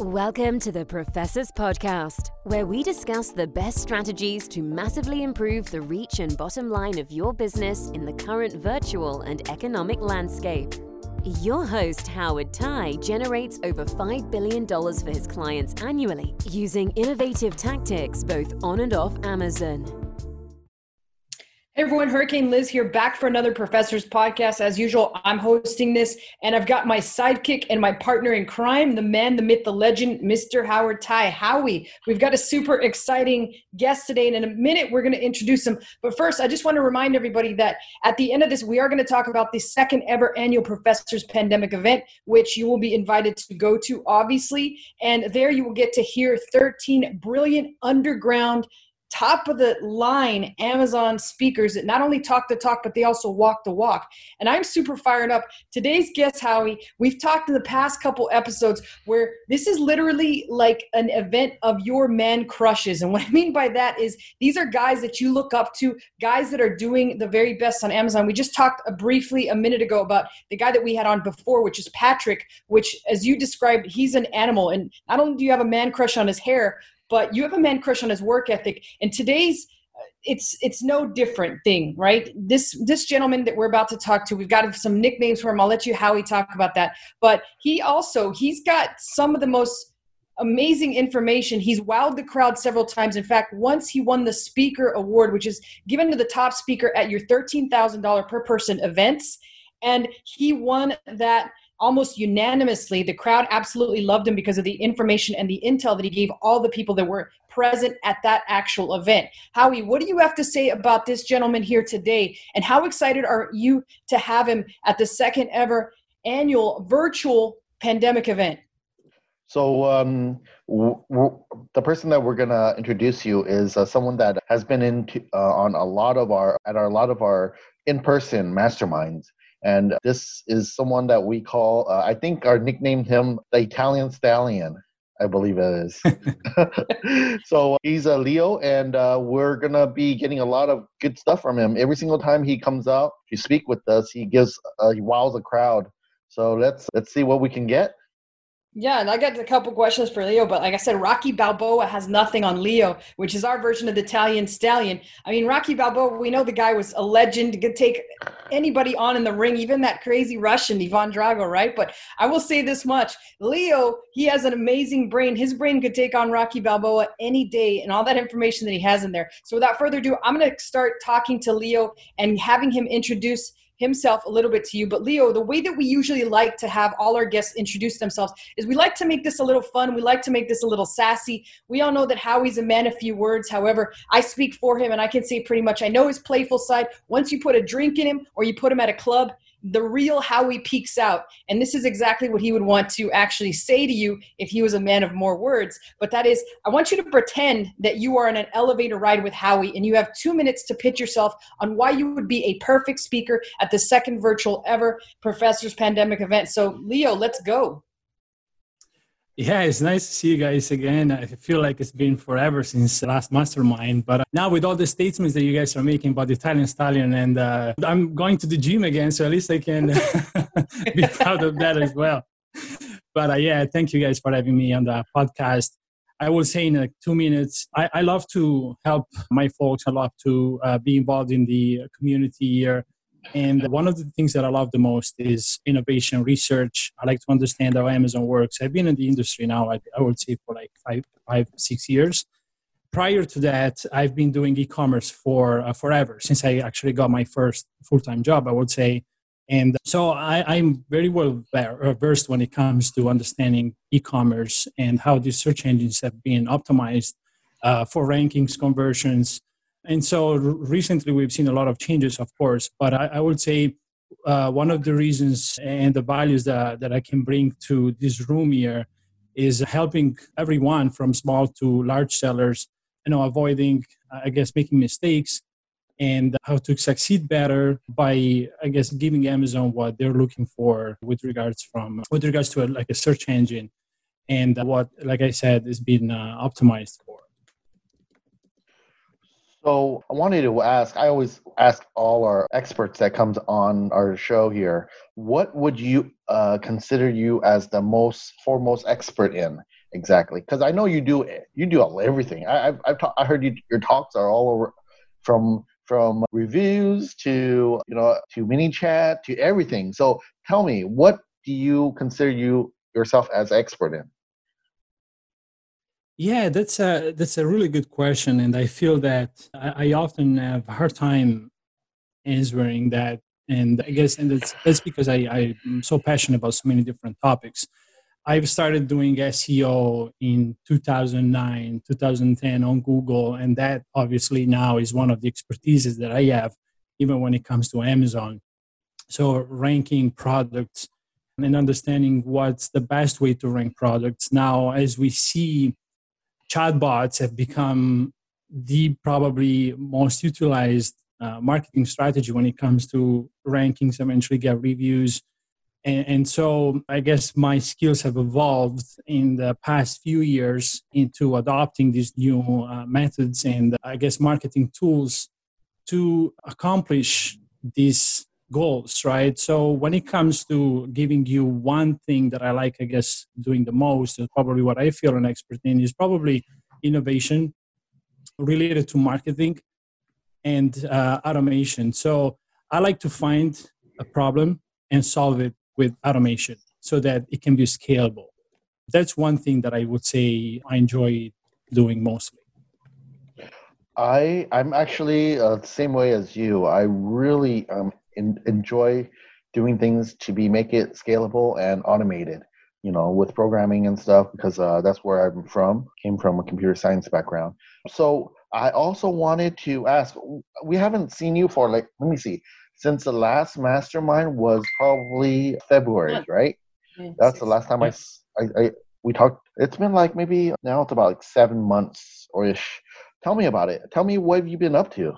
Welcome to the Professors Podcast, where we discuss the best strategies to massively improve the reach and bottom line of your business in the current virtual and economic landscape. Your host, Howard Thai, generates over $5 billion for his clients annually using innovative tactics both on and off Amazon. Everyone, Hurricane Liz here, back for another Professor's Podcast. As usual, I'm hosting this, and I've got my sidekick and my partner in crime, the man, the myth, the legend, Mr. Howard Thai. Howie, we've got a super exciting guest today, and in a minute, we're going to introduce him. But first, I just want to remind everybody that at the end of this, we are going to talk about the second ever annual Professor's Pandemic event, which you will be invited to go to, obviously. And there you will get to hear 13 brilliant underground top of the line Amazon speakers that not only talk the talk, but they also walk the walk. And I'm super fired up. Today's guest, Howie, we've talked in the past couple episodes where this is literally like an event of your man crushes. And what I mean by that is these are guys that you look up to, guys that are doing the very best on Amazon. We just talked uh, briefly a minute ago about the guy that we had on before, which is Patrick, which, as you described, he's an animal. And not only do you have a man crush on his hair, but you have a man crush on his work ethic. And today's it's it's no different thing right? This this gentleman that we're about to talk to we've got some nicknames for him. I'll let you howie talk about that. But he also he's got some of the most amazing information. He's wowed the crowd several times. In fact once he won the speaker award which is given to the top speaker at your $13000 per person events and he won that almost unanimously, the crowd absolutely loved him because of the information and the intel that he gave all the people that were present at that actual event. Howie, what do you have to say about this gentleman here today? And how excited are you to have him at the second ever annual virtual pandemic event? So, um, w- w- the person that we're gonna introduce you is uh, someone that has been in uh, on a lot of our at our, a lot of our in-person masterminds and this is someone that we call, uh, I think our nicknamed him the Italian Stallion. I believe it is. so he's a Leo, and uh, we're gonna be getting a lot of good stuff from him. Every single time he comes out to speak with us, he gives uh, he wows the crowd. So let's let's see what we can get. Yeah, and I got a couple questions for Leo, but like I said, Rocky Balboa has nothing on Leo, which is our version of the Italian stallion. I mean, Rocky Balboa, we know the guy was a legend, could take anybody on in the ring, even that crazy Russian Ivan Drago, right? But I will say this much Leo, he has an amazing brain. His brain could take on Rocky Balboa any day and all that information that he has in there. So without further ado, I'm going to start talking to Leo and having him introduce himself a little bit to you. But Leo, the way that we usually like to have all our guests introduce themselves is we like to make this a little fun. We like to make this a little sassy. We all know that Howie's a man of few words. However, I speak for him and I can say pretty much I know his playful side. Once you put a drink in him or you put him at a club, the real Howie peaks out. And this is exactly what he would want to actually say to you if he was a man of more words. But that is, I want you to pretend that you are in an elevator ride with Howie and you have two minutes to pitch yourself on why you would be a perfect speaker at the second virtual ever Professor's Pandemic event. So, Leo, let's go. Yeah, it's nice to see you guys again. I feel like it's been forever since last mastermind. But uh, now, with all the statements that you guys are making about the Italian stallion, and uh, I'm going to the gym again, so at least I can be proud of that as well. But uh, yeah, thank you guys for having me on the podcast. I will say in like two minutes, I, I love to help my folks. I love to uh, be involved in the community here and one of the things that I love the most is innovation research. I like to understand how Amazon works. I've been in the industry now, I, I would say, for like five, five, six years. Prior to that, I've been doing e-commerce for uh, forever since I actually got my first full-time job. I would say, and so I, am very well uh, versed when it comes to understanding e-commerce and how these search engines have been optimized uh, for rankings, conversions, and so recently we've seen a lot of changes, of course, but I, I would say uh, one of the reasons and the values that, that I can bring to this room here is helping everyone from small to large sellers, you know, avoiding, I guess, making mistakes and how to succeed better by, I guess, giving Amazon what they're looking for with regards from, with regards to a, like a search engine and what, like I said, is being uh, optimized for. So I wanted to ask, I always ask all our experts that comes on our show here, what would you uh, consider you as the most foremost expert in? exactly? Because i know you do you do all, everything. I, have I've ta- i heard you, your talks are all over from from reviews to you know to ManyChat to everything. So tell me what do you consider you yourself as expert in yeah that's a that's a really good question and i feel that i, I often have a hard time answering that and i guess and that's that's because i i'm so passionate about so many different topics I've started doing SEO in 2009, 2010 on Google, and that obviously now is one of the expertises that I have, even when it comes to Amazon. So, ranking products and understanding what's the best way to rank products. Now, as we see, chatbots have become the probably most utilized uh, marketing strategy when it comes to rankings, eventually get reviews. And, and, so I guess my skills have evolved in the past few years into adopting these new uh, methods and I guess marketing tools to accomplish these goals, right? So when it comes to giving you one thing that I like, I guess, doing the most, and probably what I feel an expert in, is probably innovation related to marketing and uh, automation. So I like to find a problem and solve it with automation so that it can be scalable. That's one thing that I would say I enjoy doing mostly. I I'm actually uh, the same way as you. I really um, in, enjoy doing things to be make it scalable and automated. You know, with programming and stuff because uh, that's where I'm from. Came from a computer science background. So I also wanted to ask. We haven't seen you for like let me see since the last mastermind was probably February, right? That's the last time I, I, I, we talked. It's been like maybe now it's about like seven months or ish. Tell me about it. Tell me what have you been up to?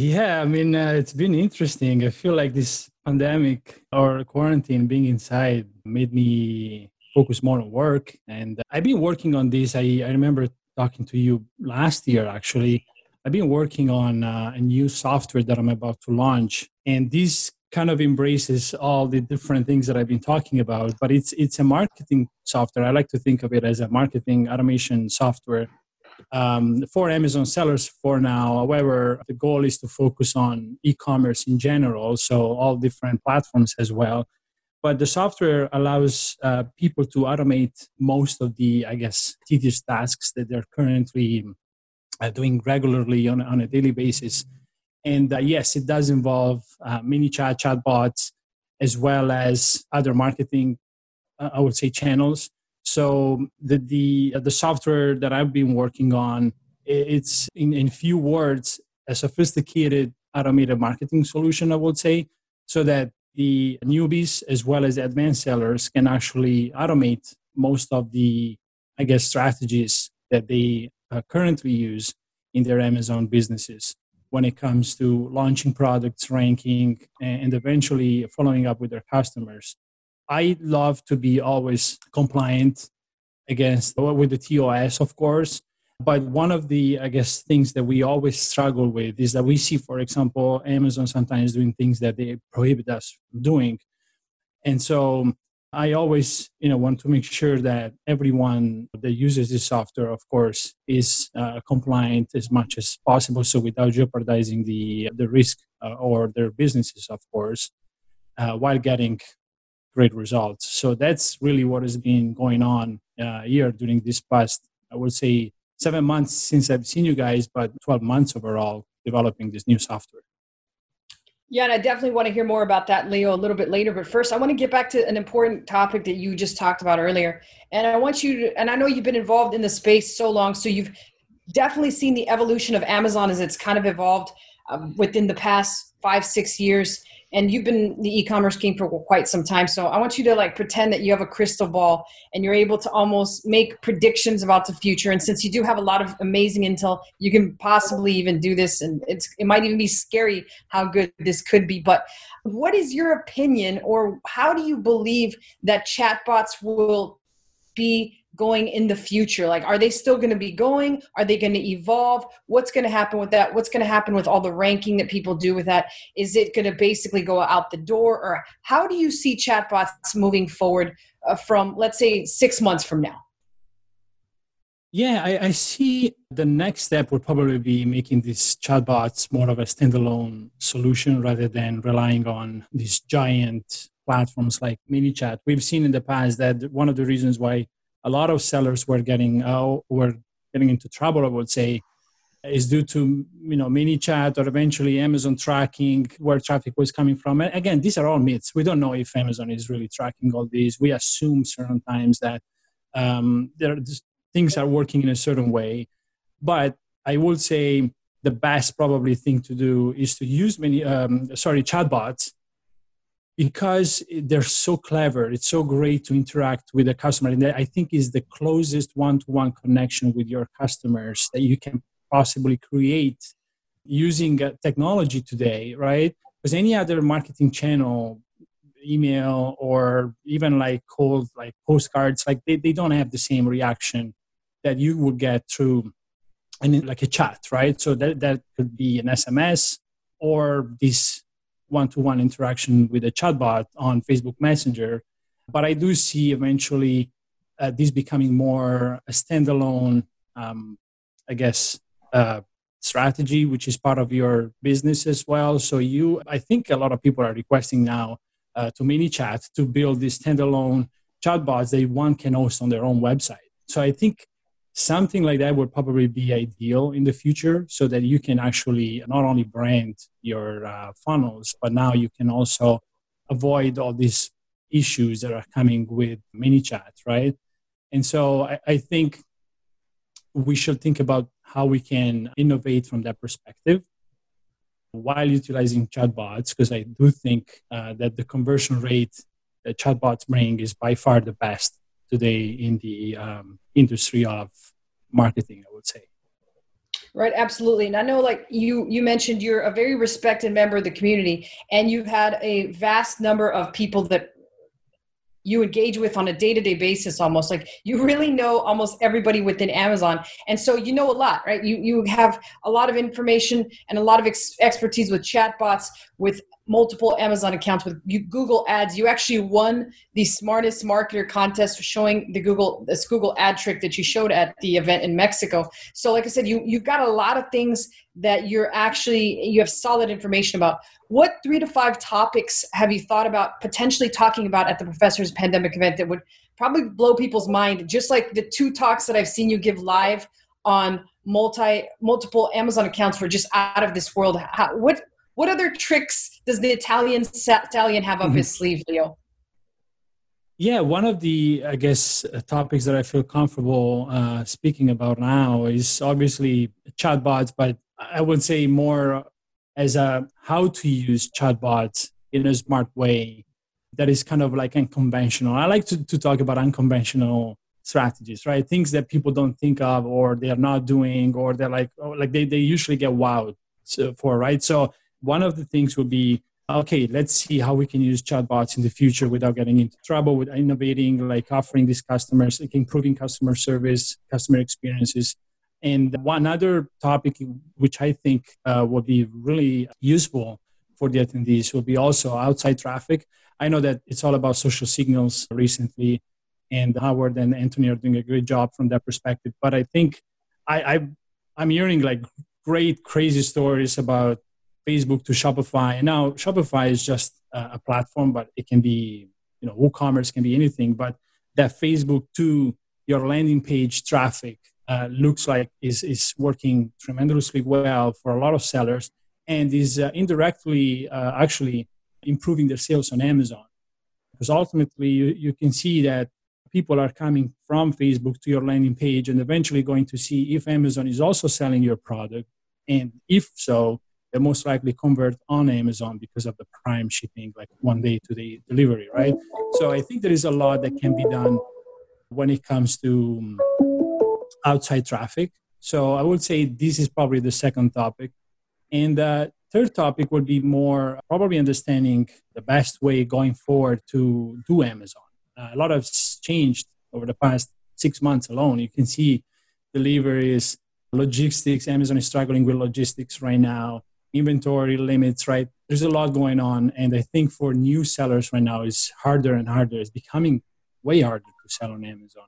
Yeah, I mean, uh, it's been interesting. I feel like this pandemic or quarantine being inside made me focus more on work. And I've been working on this. I, I remember talking to you last year actually I've been working on uh, a new software that I'm about to launch, and this kind of embraces all the different things that I've been talking about. But it's it's a marketing software. I like to think of it as a marketing automation software um, for Amazon sellers for now. However, the goal is to focus on e-commerce in general, so all different platforms as well. But the software allows uh, people to automate most of the, I guess, tedious tasks that they're currently uh, doing regularly on, on a daily basis. And uh, yes, it does involve uh, ManyChat chatbots as well as other marketing, uh, I would say, channels. So the the uh, the software that I've been working on, it's in in few words a sophisticated automated marketing solution, I would say, so that the newbies as well as advanced sellers can actually automate most of the, I guess, strategies that they uh, currently use in their Amazon businesses when it comes to launching products, ranking, and eventually following up with their customers. I love to be always compliant against with the TOS, of course. But one of the, I guess, things that we always struggle with is that we see, for example, Amazon sometimes doing things that they prohibit us from doing. And so I always, you know, want to make sure that everyone that uses this software, of course, is uh, compliant as much as possible, so without jeopardizing the the risk uh, or their businesses, of course, uh, while getting great results. So that's really what has been going on uh, here during this past, I would say, seven months since I've seen you guys, but twelve months overall developing this new software. Yeah, and I definitely want to hear more about that, Leo, a little bit later. But first, I want to get back to an important topic that you just talked about earlier. And I want you to, and I know you've been involved in the space so long, so you've definitely seen the evolution of Amazon as it's kind of evolved um, within the past five, six years and you've been the e-commerce king for quite some time. So i want you to like pretend that you have a crystal ball and you're able to almost make predictions about the future. And since you do have a lot of amazing intel you can possibly even do this. And it's it might even be scary how good this could be. But what is your opinion or how do you believe that chatbots will be going in the future? Like, are they still going to be going? Are they going to evolve? What's going to happen with that? What's going to happen with all the ranking that people do with that? Is it going to basically go out the door? Or how do you see chatbots moving forward uh, from, let's say, six months from now? Yeah, I, I, see the next step would probably be making these chatbots more of a standalone solution rather than relying on these giant platforms like ManyChat. We've seen in the past that one of the reasons why a lot of sellers were getting uh, were getting into trouble, I would say, is due to you know ManyChat or eventually Amazon tracking where traffic was coming from. And again, these are all myths. We don't know if Amazon is really tracking all these. We assume certain times that um, there things are working in a certain way. But I would say the best probably thing to do is to use many um, sorry chatbots because they're so clever it's so great to interact with the customer and i think is the closest one-to-one connection with your customers that you can possibly create using uh, technology today right? Because any other marketing channel email or even like cold like postcards like they, they don't have the same reaction that you would get through and like a chat right? So that, that could be an sms or this one-to-one interaction with a chatbot on facebook messenger. But i do see eventually uh, this becoming more a standalone um, i guess uh, strategy which is part of your business as well. So you i think a lot of people are requesting now uh, to ManyChat to build these standalone chatbots that one can host on their own website. So i think something like that would probably be ideal in the future so that you can actually not only brand your uh, funnels but now you can also avoid all these issues that are coming with ManyChat right? And so I, I think we should think about how we can innovate from that perspective while utilizing chatbots because i do think uh, that the conversion rate that chatbots bring is by far the best today in the um, industry of marketing i would say. Right absolutely. And i know like you you mentioned you're a very respected member of the community and you've had a vast number of people that you engage with on a day-to-day basis almost. Like you really know almost everybody within amazon. And so you know a lot right? You you have a lot of information and a lot of ex- expertise with chatbots with multiple Amazon accounts with Google Ads. You actually won the smartest marketer contest for showing the Google this Google ad trick that you showed at the event in Mexico. So like I said, you you've got a lot of things that you're actually you have solid information about. What three to five topics have you thought about potentially talking about at the professor's pandemic event that would probably blow people's mind just like the two talks that I've seen you give live on multi multiple Amazon accounts were just out of this world. How, what what other tricks does the Italian stallion have up mm-hmm. his sleeve, Leo? Yeah, one of the, I guess, uh, topics that I feel comfortable uh, speaking about now is obviously chatbots, but I would say more as a how to use chatbots in a smart way that is kind of like unconventional. I like to, to talk about unconventional strategies, right? Things that people don't think of or they're not doing or they're like, oh, like they, they usually get wowed for, right? So one of the things will be okay let's see how we can use chatbots in the future without getting into trouble with innovating like offering these customers like improving customer service customer experiences. And one other topic which i think uh, will be really useful for the attendees will be also outside traffic. I know that it's all about social signals recently and howard and anthony are doing a great job from that perspective. But i think i, I i'm hearing like great crazy stories about Facebook to Shopify. And now Shopify is just a platform, but it can be, you know, WooCommerce can be anything. But that Facebook to your landing page traffic uh, looks like is, is working tremendously well for a lot of sellers and is uh, indirectly uh, actually improving their sales on Amazon. Because ultimately, you, you can see that people are coming from Facebook to your landing page and eventually going to see if Amazon is also selling your product. And if so, they most likely convert on Amazon because of the prime shipping, like one day to the delivery, right? So I think there is a lot that can be done when it comes to um, outside traffic. So I would say this is probably the second topic. And the third topic would be more probably understanding the best way going forward to do Amazon. Uh, a lot has changed over the past six months alone. You can see deliveries, logistics. Amazon is struggling with logistics right now, inventory limits, right? There's a lot going on. And I think for new sellers right now, it's harder and harder. It's becoming way harder to sell on Amazon.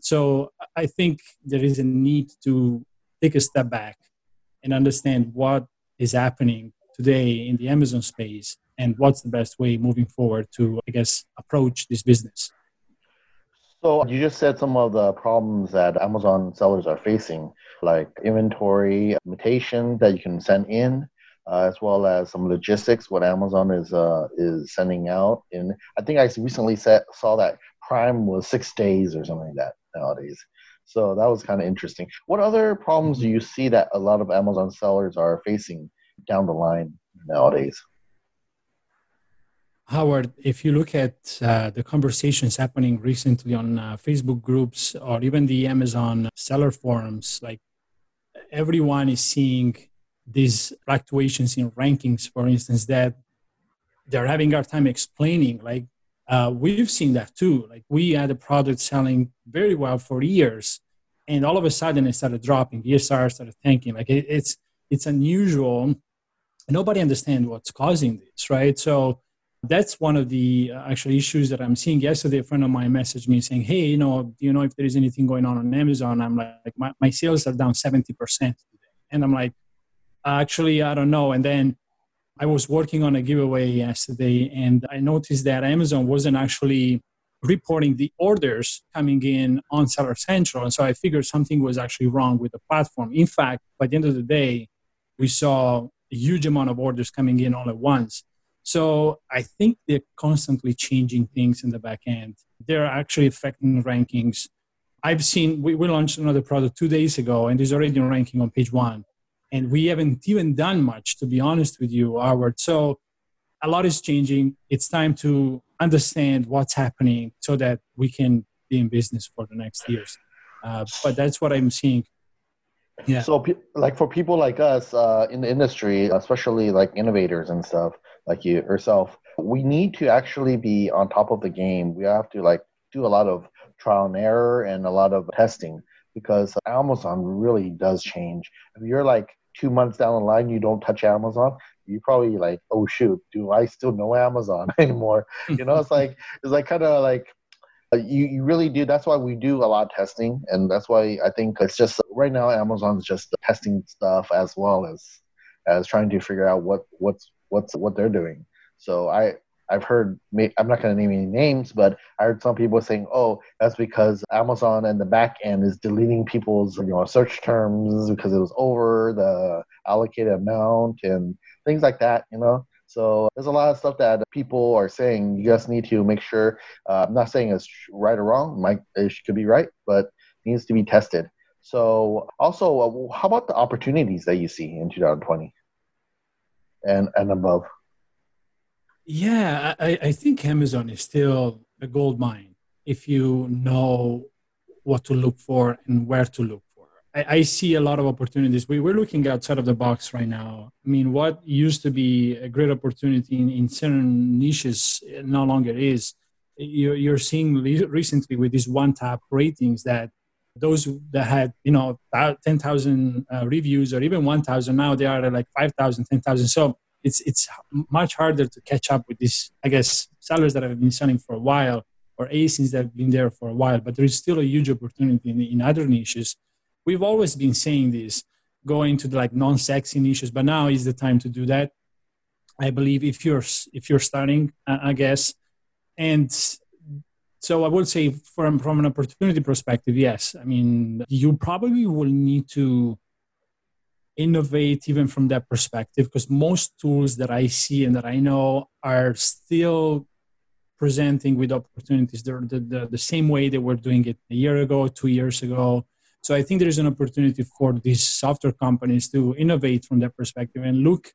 So I think there is a need to take a step back and understand what is happening today in the Amazon space and what's the best way moving forward to, I guess, approach this business. So you just said some of the problems that Amazon sellers are facing, like inventory limitation that you can send in, uh, as well as some logistics what Amazon is uh, is sending out. And I think I recently set, saw that Prime was six days or something like that nowadays. So that was kind of interesting. What other problems do you see that a lot of Amazon sellers are facing down the line nowadays? Howard, if you look at uh, the conversations happening recently on uh, Facebook groups or even the Amazon seller forums, like everyone is seeing these fluctuations in rankings, for instance, that they're having hard time explaining. Like uh, we've seen that too. Like we had a product selling very well for years, and all of a sudden it started dropping. The BSR started tanking. Like it, it's it's unusual. Nobody understands what's causing this, right? So that's one of the uh, actual issues that I'm seeing. Yesterday, a friend of mine messaged me saying, "Hey, you know, do you know if there is anything going on on Amazon?" I'm like, "My, my sales are down seventy percent today," and I'm like, "Actually, I don't know." And then I was working on a giveaway yesterday, and I noticed that Amazon wasn't actually reporting the orders coming in on Seller Central, and so I figured something was actually wrong with the platform. In fact, by the end of the day, we saw a huge amount of orders coming in all at once so I think they're constantly changing things in the back end. They're actually affecting rankings. I've seen, we, we launched another product two days ago and it's already ranking on page one. And we haven't even done much, to be honest with you, Howard. So a lot is changing. It's time to understand what's happening so that we can be in business for the next years. Uh, but that's what I'm seeing. Yeah. So, like for people like us uh, in the industry, especially like innovators and stuff, like you yourself, we need to actually be on top of the game. We have to like do a lot of trial and error and a lot of testing because Amazon really does change. If you're like two months down the line, you don't touch Amazon, you probably like, oh shoot, do I still know Amazon anymore? you know, it's like it's like kind of like uh, you, you really do. That's why we do a lot of testing, and that's why I think it's just right now Amazon's just testing stuff as well as as trying to figure out what what's what's what they're doing. So I I've heard I'm not going to name any names, but I heard some people saying, "Oh, that's because Amazon and the back end is deleting people's you know search terms because it was over the allocated amount and things like that." You know, so there's a lot of stuff that people are saying. You just need to make sure. Uh, I'm not saying it's right or wrong. Might it could be right, but needs to be tested. So also, uh, how about the opportunities that you see in 2020? and and above. Yeah, I, I think Amazon is still a gold mine if you know what to look for and where to look for. I, I see a lot of opportunities. We, we're looking outside of the box right now. I mean, what used to be a great opportunity in, in certain niches no longer is. You're, you're seeing recently with these one tap ratings that those that had you know 10,000 uh, reviews or even 1,000 now they are like 5,000 10,000 so it's it's much harder to catch up with these I guess sellers that have been selling for a while or ASINs that have been there for a while but there is still a huge opportunity in, in other niches. We've always been saying this going to the like non-sexy niches but now is the time to do that. I believe if you're if you're starting I guess. And so I would say from from an opportunity perspective, yes. I mean, you probably will need to innovate even from that perspective because most tools that I see and that I know are still presenting with opportunities They're the, the, the same way they were doing it a year ago, two years ago. So I think there is an opportunity for these software companies to innovate from that perspective and look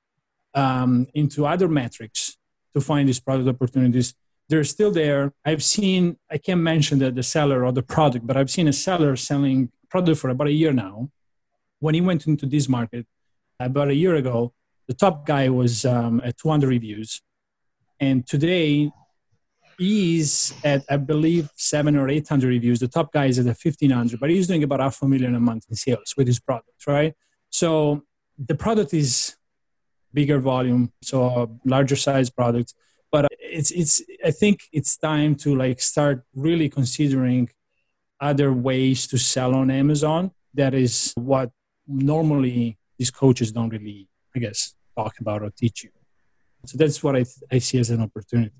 um, into other metrics to find these product opportunities they're still there. I've seen, I can't mention the, the seller or the product, but I've seen a seller selling product for about a year now. When he went into this market about a year ago, the top guy was um, at 200 reviews. And today, he's at I believe seven or eight hundred reviews. The top guy is at fifteen hundred, but he's doing about half a million a month in sales with his product, right? So the product is bigger volume, so a larger size product. But it's it's I think it's time to like start really considering other ways to sell on Amazon. That is what normally these coaches don't really, I guess, talk about or teach you. So that's what I, I see as an opportunity.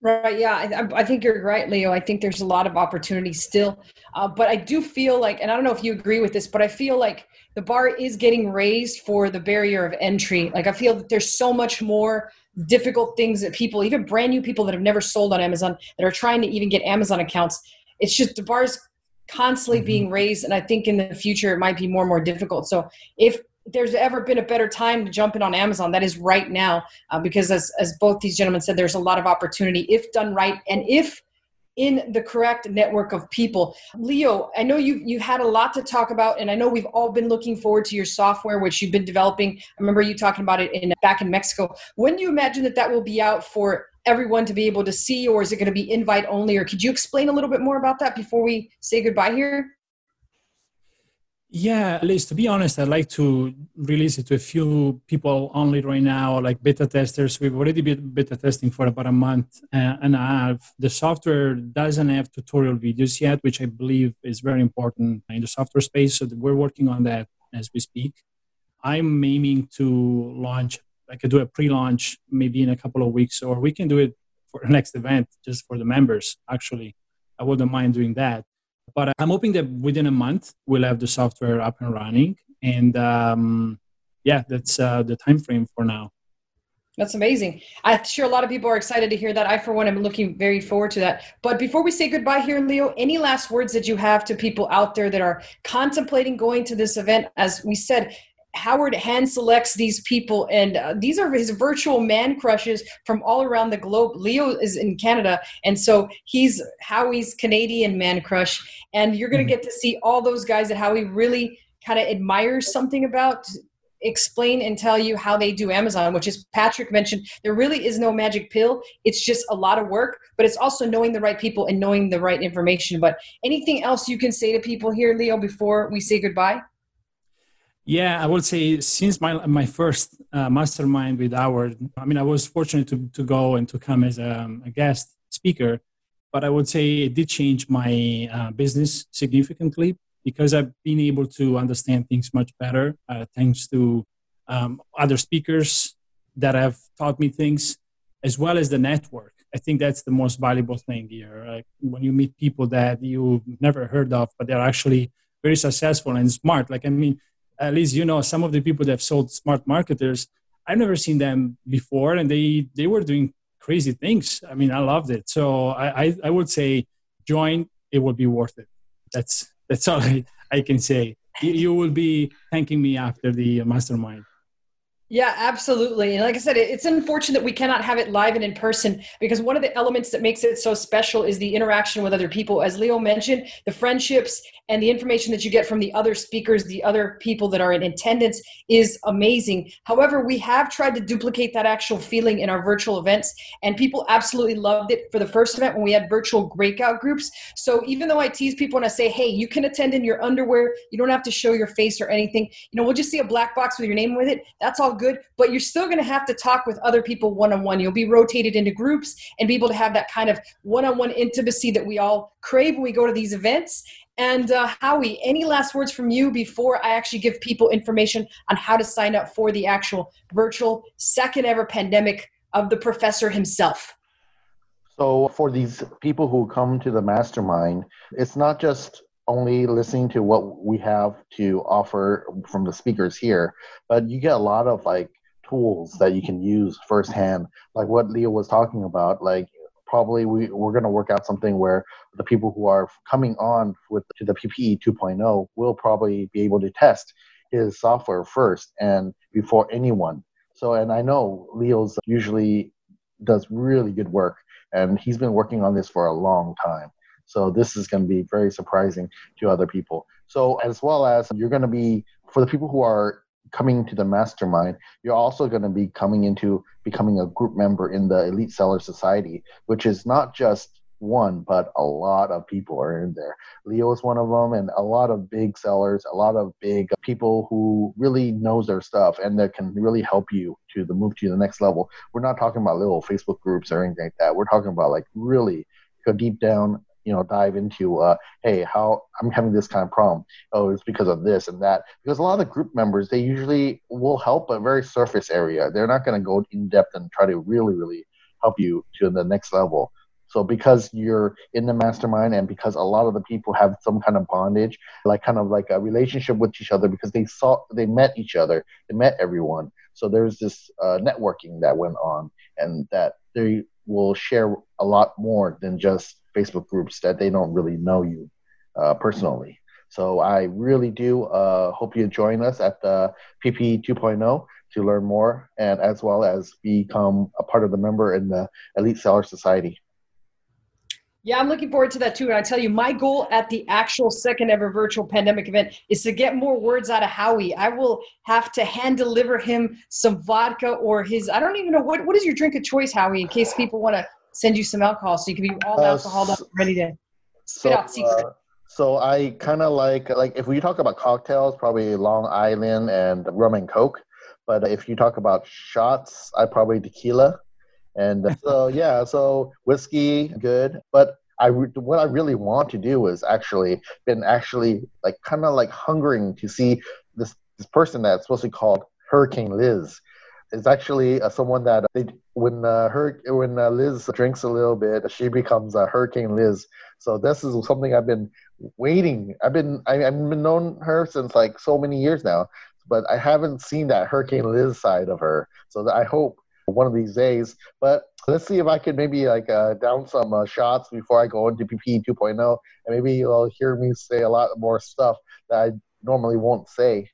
Right. Yeah. I, I, think you're right, Leo. I think there's a lot of opportunity still. Uh, but I do feel like, and I don't know if you agree with this, but I feel like the bar is getting raised for the barrier of entry. Like I feel that there's so much more difficult things that people, even brand new people that have never sold on Amazon, that are trying to even get Amazon accounts. It's just the bar's constantly mm-hmm. being raised. And I think in the future it might be more and more difficult. So if there's ever been a better time to jump in on Amazon, that is right now, uh, because as as both these gentlemen said, there's a lot of opportunity if done right, and if in the correct network of people. Leo, I know you've, you had a lot to talk about, and I know we've all been looking forward to your software, which you've been developing. I remember you talking about it in back in Mexico. When do you imagine that that will be out for everyone to be able to see, or is it going to be invite only? Or could you explain a little bit more about that before we say goodbye here? Yeah, Liz, to be honest, I'd like to release it to a few people only right now, like beta testers. We've already been beta testing for about a month uh, and a half. The software doesn't have tutorial videos yet, which I believe is very important in the software space. So we're working on that as we speak. I'm aiming to launch, I could do a pre launch maybe in a couple of weeks, or we can do it for the next event just for the members, actually. I wouldn't mind doing that but I'm hoping that within a month we'll have the software up and running. And um, yeah, that's uh, the time frame for now. That's amazing. I'm sure a lot of people are excited to hear that. I, for one, am looking very forward to that. But before we say goodbye here, Leo, any last words that you have to people out there that are contemplating going to this event? As we said, Howard hand selects these people, and uh, these are his virtual man crushes from all around the globe. Leo is in Canada, and so he's Howie's Canadian man crush, and you're going to mm-hmm. get to see all those guys that Howie really kind of admires something about. Explain and tell you how they do Amazon, which is Patrick mentioned. There really is no magic pill. It's just a lot of work, but it's also knowing the right people and knowing the right information. But anything else you can say to people here, Leo, before we say goodbye? Yeah, I would say since my my first uh, mastermind with Howard, I mean, I was fortunate to to go and to come as a, a guest speaker, but I would say it did change my uh, business significantly because I've been able to understand things much better uh, thanks to um, other speakers that have taught me things, as well as the network. I think that's the most valuable thing here. Like when you meet people that you never heard of, but they're actually very successful and smart. Like I mean at least you know some of the people that have sold smart marketers i've never seen them before and they they were doing crazy things. I mean i loved it. So i i, I would say join it would be worth it. That's that's all i, I can say. You, you will be thanking me after the mastermind yeah, absolutely. And like I said, it's unfortunate that we cannot have it live and in person because one of the elements that makes it so special is the interaction with other people. As Leo mentioned, the friendships and the information that you get from the other speakers, the other people that are in attendance is amazing. However, we have tried to duplicate that actual feeling in our virtual events, and people absolutely loved it for the first event when we had virtual breakout groups. So even though I tease people and I say, hey, you can attend in your underwear, you don't have to show your face or anything, you know, we'll just see a black box with your name with it. That's all good, but you're still going to have to talk with other people one on one. You'll be rotated into groups and be able to have that kind of one on one intimacy that we all crave when we go to these events. And uh, Howie, any last words from you before I actually give people information on how to sign up for the actual virtual second ever pandemic of the professor himself? So, for these people who come to the mastermind, it's not just only listening to what we have to offer from the speakers here, but you get a lot of like tools that you can use firsthand, like what Leo was talking about, like probably we, we're going to work out something where the people who are coming on with to the PPE 2.0 will probably be able to test his software first and before anyone. So, and I know Leo's usually does really good work, and he's been working on this for a long time. So this is going to be very surprising to other people. So as well as you're going to be for the people who are coming to the mastermind, you're also going to be coming into becoming a group member in the Elite Seller Society, which is not just one, but a lot of people are in there. Leo is one of them, and a lot of big sellers, a lot of big people who really knows their stuff and that can really help you to the move to the next level. We're not talking about little Facebook groups or anything like that. We're talking about like really go deep down you know dive into uh, hey how i'm having this kind of problem. Oh it's because of this and that. Because a lot of the group members they usually will help a very surface area. They're not going to go in depth and try to really really help you to the next level. So because you're in the mastermind and because a lot of the people have some kind of bondage, like kind of like a relationship with each other because they saw they met each other, they met everyone. So there's this uh, networking that went on, and that they will share a lot more than just Facebook groups that they don't really know you uh, personally. So I really do uh, hope you join us at the PP 2.0 to learn more and as well as become a part of the member in the Elite Seller Society. Yeah, I'm looking forward to that too. And I tell you, my goal at the actual second ever virtual pandemic event is to get more words out of Howie. I will have to hand deliver him some vodka or his, I don't even know, what, what is your drink of choice, Howie, in case people want to send you some alcohol so you can be all uh, alcoholed up ready to spit so, out secret. Uh, so I kind of like, like if we talk about cocktails, probably Long Island and rum and Coke. But if you talk about shots, I probably tequila. And so yeah, so whiskey, good. But I what I really want to do is actually been actually like kind of like hungering to see this this person that's supposed to be called Hurricane Liz. Is actually uh, someone that they, when uh, her when uh, Liz drinks a little bit, she becomes a Hurricane Liz. So this is something I've been waiting. I've been I, have been known her since like so many years now, but I haven't seen that Hurricane Liz side of her. So I hope one of these days. But let's see if I could maybe like uh, down some uh, shots before I go into PP 2.0, and maybe you'll hear me say a lot more stuff that I normally won't say.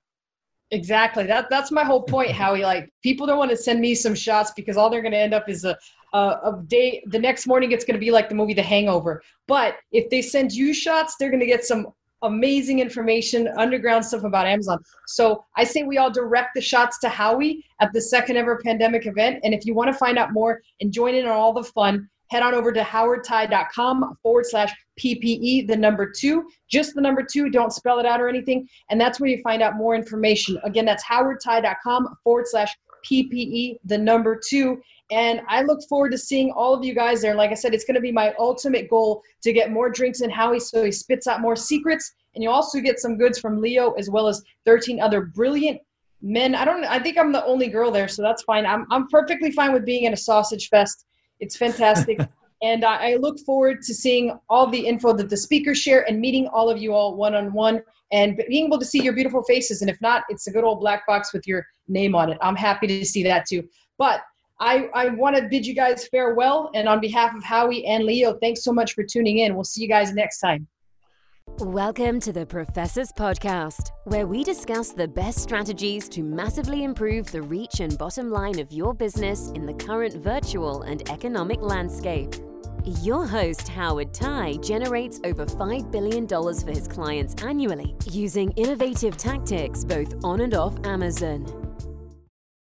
Exactly. That that's my whole point, Howie. Like people don't want to send me some shots because all they're going to end up is a, a a day. The next morning, it's going to be like the movie The Hangover. But if they send you shots, they're going to get some amazing information, underground stuff about Amazon. So I say we all direct the shots to Howie at the second ever pandemic event. And if you want to find out more and join in on all the fun, head on over to howardthai.com forward slash PPE, the number two, just the number two. Don't spell it out or anything. And that's where you find out more information. Again, that's howardthai.com forward slash PPE, the number two. And I look forward to seeing all of you guys there. Like I said, it's going to be my ultimate goal to get more drinks in Howie so he spits out more secrets. And you also get some goods from Leo as well as 13 other brilliant men. I don't I think I'm the only girl there, so that's fine. I'm, I'm perfectly fine with being in a sausage fest. It's fantastic. and I, I look forward to seeing all the info that the speakers share and meeting all of you all one on one and being able to see your beautiful faces. And if not, it's a good old black box with your name on it. I'm happy to see that too. But I, I want to bid you guys farewell. And on behalf of Howie and Leo, thanks so much for tuning in. We'll see you guys next time. Welcome to the Professors Podcast, where we discuss the best strategies to massively improve the reach and bottom line of your business in the current virtual and economic landscape. Your host, Howard Thai, generates over $5 billion for his clients annually using innovative tactics both on and off Amazon.